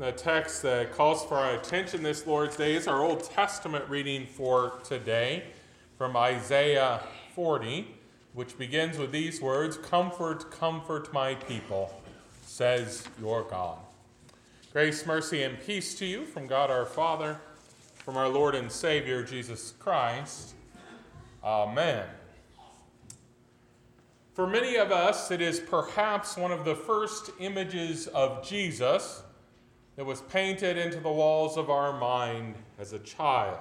The text that calls for our attention this Lord's Day is our Old Testament reading for today from Isaiah 40, which begins with these words Comfort, comfort my people, says your God. Grace, mercy, and peace to you from God our Father, from our Lord and Savior Jesus Christ. Amen. For many of us, it is perhaps one of the first images of Jesus that was painted into the walls of our mind as a child.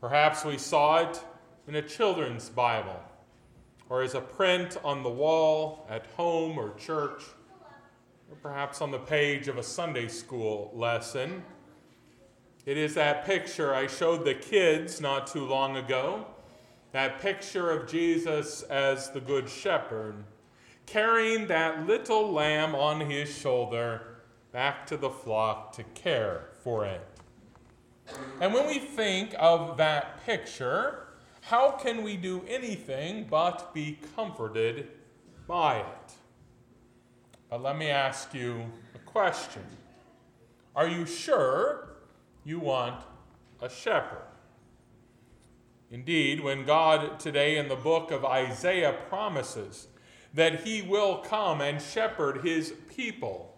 Perhaps we saw it in a children's Bible or as a print on the wall at home or church, or perhaps on the page of a Sunday school lesson. It is that picture I showed the kids not too long ago that picture of Jesus as the Good Shepherd, carrying that little lamb on his shoulder back to the flock to care for it. And when we think of that picture, how can we do anything but be comforted by it? But let me ask you a question Are you sure you want a shepherd? Indeed, when God today in the book of Isaiah promises that he will come and shepherd his people,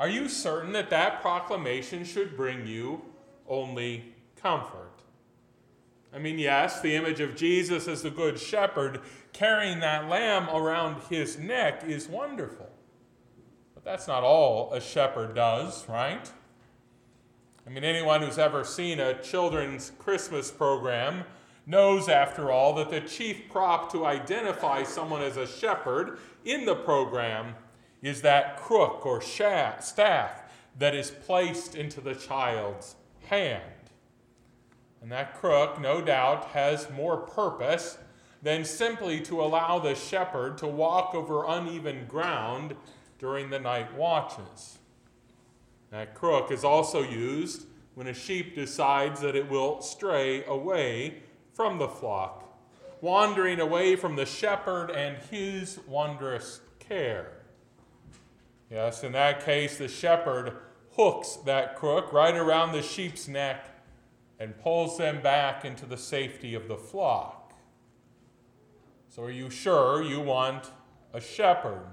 are you certain that that proclamation should bring you only comfort? I mean, yes, the image of Jesus as the good shepherd carrying that lamb around his neck is wonderful. But that's not all a shepherd does, right? I mean, anyone who's ever seen a children's Christmas program knows, after all, that the chief prop to identify someone as a shepherd in the program is that crook or staff that is placed into the child's hand. And that crook, no doubt, has more purpose than simply to allow the shepherd to walk over uneven ground during the night watches. That crook is also used when a sheep decides that it will stray away from the flock, wandering away from the shepherd and his wondrous care. Yes, in that case, the shepherd hooks that crook right around the sheep's neck and pulls them back into the safety of the flock. So, are you sure you want a shepherd?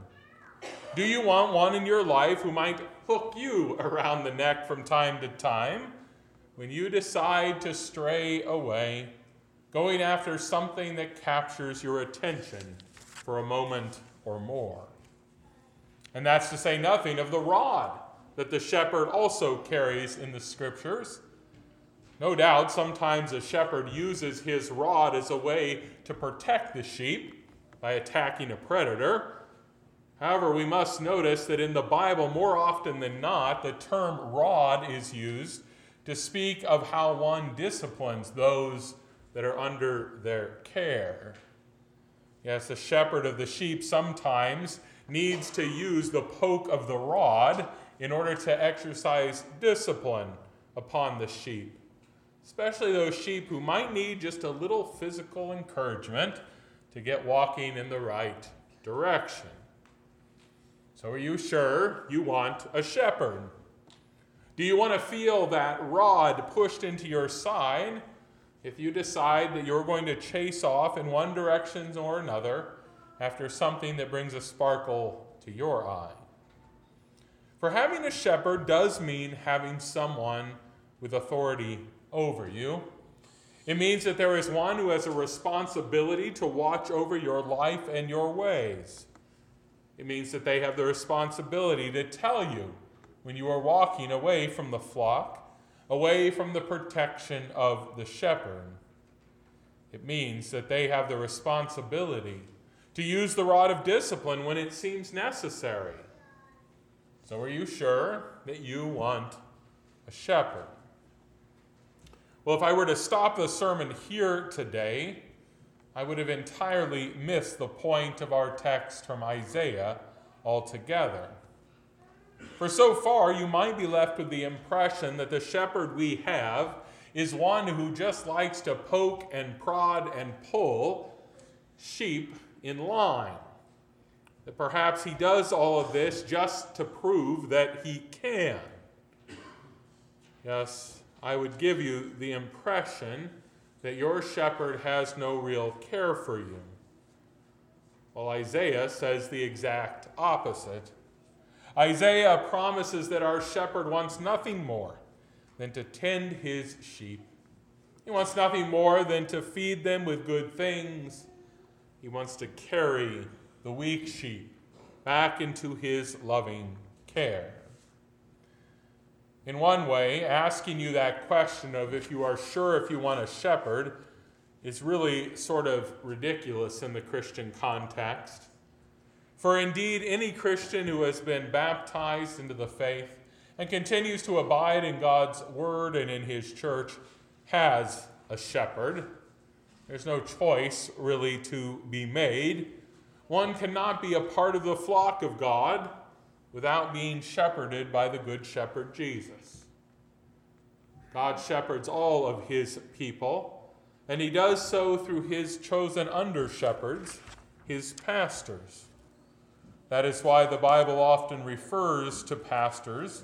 Do you want one in your life who might hook you around the neck from time to time when you decide to stray away going after something that captures your attention for a moment or more. And that's to say nothing of the rod that the shepherd also carries in the scriptures. No doubt, sometimes a shepherd uses his rod as a way to protect the sheep by attacking a predator. However, we must notice that in the Bible, more often than not, the term rod is used to speak of how one disciplines those that are under their care. Yes, the shepherd of the sheep sometimes needs to use the poke of the rod in order to exercise discipline upon the sheep, especially those sheep who might need just a little physical encouragement to get walking in the right direction. So, are you sure you want a shepherd? Do you want to feel that rod pushed into your side? if you decide that you're going to chase off in one direction or another after something that brings a sparkle to your eye. For having a shepherd does mean having someone with authority over you. It means that there is one who has a responsibility to watch over your life and your ways. It means that they have the responsibility to tell you when you are walking away from the flock away from the protection of the shepherd. It means that they have the responsibility to use the rod of discipline when it seems necessary. So, are you sure that you want a shepherd? Well, if I were to stop the sermon here today, I would have entirely missed the point of our text from Isaiah altogether. For so far, you might be left with the impression that the shepherd we have is one who just likes to poke and prod and pull sheep in line. That perhaps he does all of this just to prove that he can. Yes, I would give you the impression that your shepherd has no real care for you. Well, Isaiah says the exact opposite. Isaiah promises that our shepherd wants nothing more than to tend his sheep. He wants nothing more than to feed them with good things. He wants to carry the weak sheep back into his loving care. In one way, asking you that question of if you are sure if you want a shepherd is really sort of ridiculous in the Christian context. For indeed, any Christian who has been baptized into the faith and continues to abide in God's word and in his church has a shepherd. There's no choice really to be made. One cannot be a part of the flock of God without being shepherded by the Good Shepherd Jesus. God shepherds all of his people, and he does so through his chosen under shepherds, his pastors. That is why the Bible often refers to pastors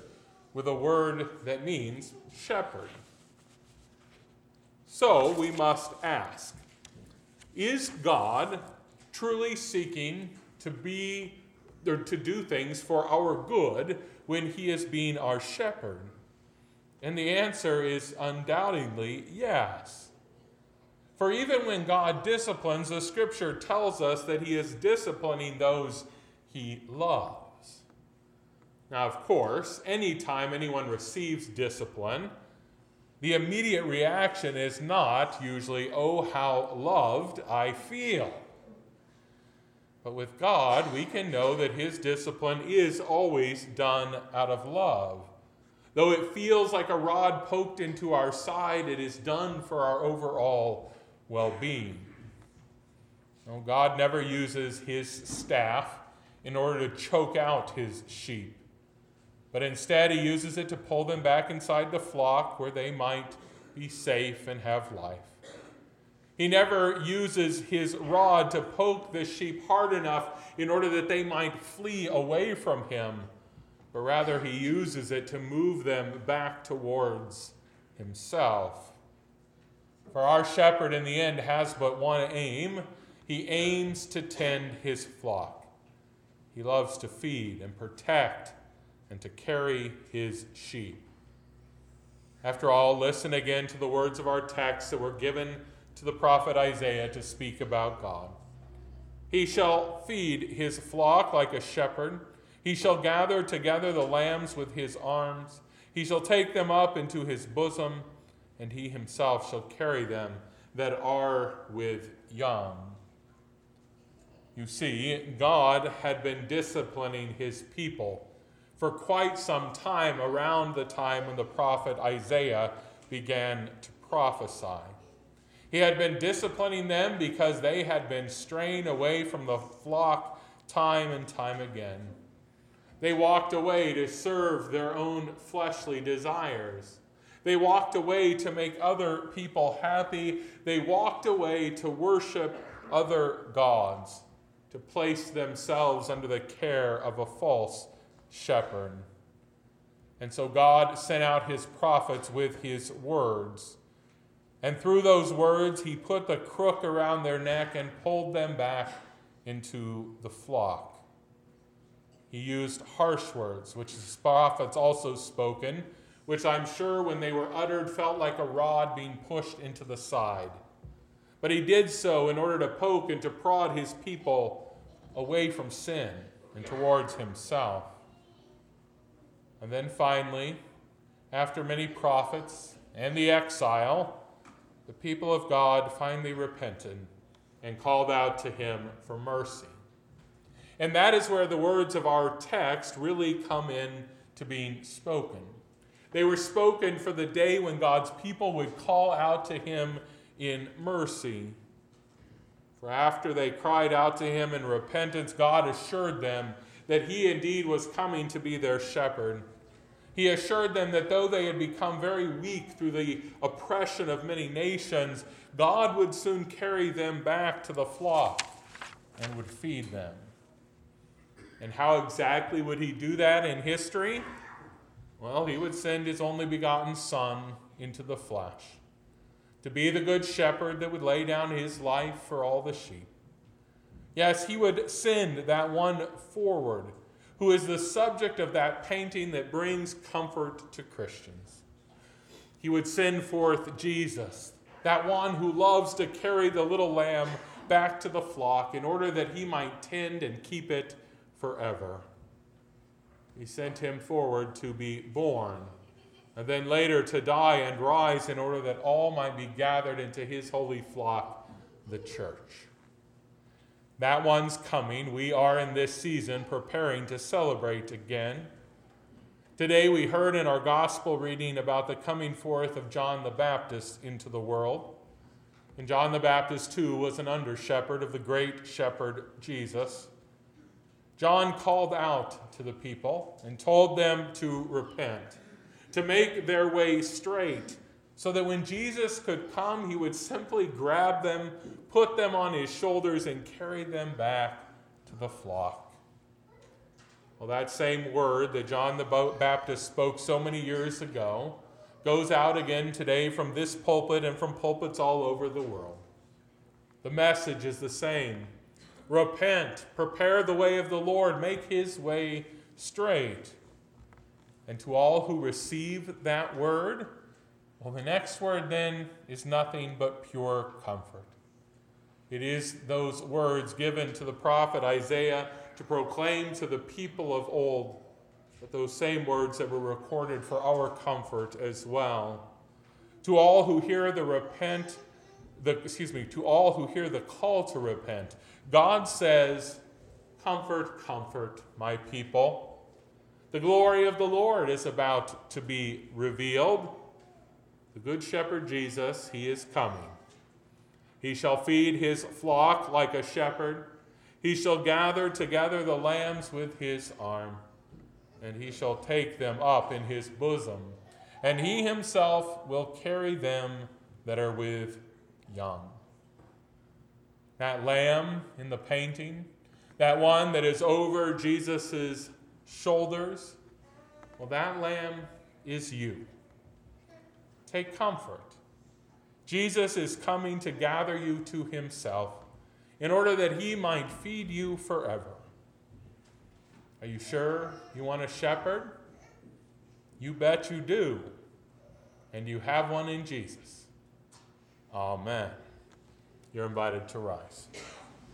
with a word that means shepherd. So we must ask Is God truly seeking to be or to do things for our good when he is being our shepherd? And the answer is undoubtedly yes. For even when God disciplines, the scripture tells us that he is disciplining those he loves. Now, of course, anytime anyone receives discipline, the immediate reaction is not usually, oh, how loved I feel. But with God, we can know that His discipline is always done out of love. Though it feels like a rod poked into our side, it is done for our overall well being. No, oh, God never uses His staff in order to choke out His sheep, but instead He uses it to pull them back inside the flock where they might be safe and have life. He never uses his rod to poke the sheep hard enough in order that they might flee away from him, but rather he uses it to move them back towards himself. For our shepherd, in the end, has but one aim he aims to tend his flock. He loves to feed and protect and to carry his sheep. After all, listen again to the words of our text that were given to the prophet Isaiah to speak about God. He shall feed his flock like a shepherd. He shall gather together the lambs with his arms. He shall take them up into his bosom, and he himself shall carry them that are with young. You see, God had been disciplining his people for quite some time around the time when the prophet Isaiah began to prophesy. He had been disciplining them because they had been straying away from the flock time and time again. They walked away to serve their own fleshly desires. They walked away to make other people happy. They walked away to worship other gods, to place themselves under the care of a false shepherd. And so God sent out his prophets with his words and through those words, he put the crook around their neck and pulled them back into the flock. He used harsh words, which the prophets also spoken, which I'm sure when they were uttered felt like a rod being pushed into the side. But he did so in order to poke and to prod his people away from sin and towards himself. And then finally, after many prophets and the exile, the people of God finally repented and called out to him for mercy. And that is where the words of our text really come in to being spoken. They were spoken for the day when God's people would call out to him in mercy. For after they cried out to him in repentance, God assured them that he indeed was coming to be their shepherd he assured them that though they had become very weak through the oppression of many nations, God would soon carry them back to the flock and would feed them. And how exactly would he do that in history? Well, he would send his only begotten Son into the flesh to be the good shepherd that would lay down his life for all the sheep. Yes, he would send that one forward who is the subject of that painting that brings comfort to Christians. He would send forth Jesus, that one who loves to carry the little lamb back to the flock in order that he might tend and keep it forever. He sent him forward to be born, and then later to die and rise in order that all might be gathered into his holy flock, the church. That one's coming. We are in this season preparing to celebrate again. Today we heard in our gospel reading about the coming forth of John the Baptist into the world. And John the Baptist, too, was an under shepherd of the great shepherd Jesus. John called out to the people and told them to repent, to make their way straight, so that when Jesus could come, he would simply grab them, put them on his shoulders, and carried them back to the flock. Well, that same word that John the Baptist spoke so many years ago goes out again today from this pulpit and from pulpits all over the world. The message is the same Repent, prepare the way of the Lord, make his way straight. And to all who receive that word, well, the next word then is nothing but pure comfort. It is those words given to the prophet Isaiah to proclaim to the people of old, but those same words that were recorded for our comfort as well. To all who hear the repent, the, excuse me, to all who hear the call to repent, God says, Comfort, comfort my people. The glory of the Lord is about to be revealed. The Good Shepherd Jesus, he is coming. He shall feed his flock like a shepherd. He shall gather together the lambs with his arm, and he shall take them up in his bosom, and he himself will carry them that are with young. That lamb in the painting, that one that is over Jesus' shoulders, well, that lamb is you. Take comfort. Jesus is coming to gather you to himself in order that he might feed you forever. Are you sure you want a shepherd? You bet you do. And you have one in Jesus. Amen. You're invited to rise.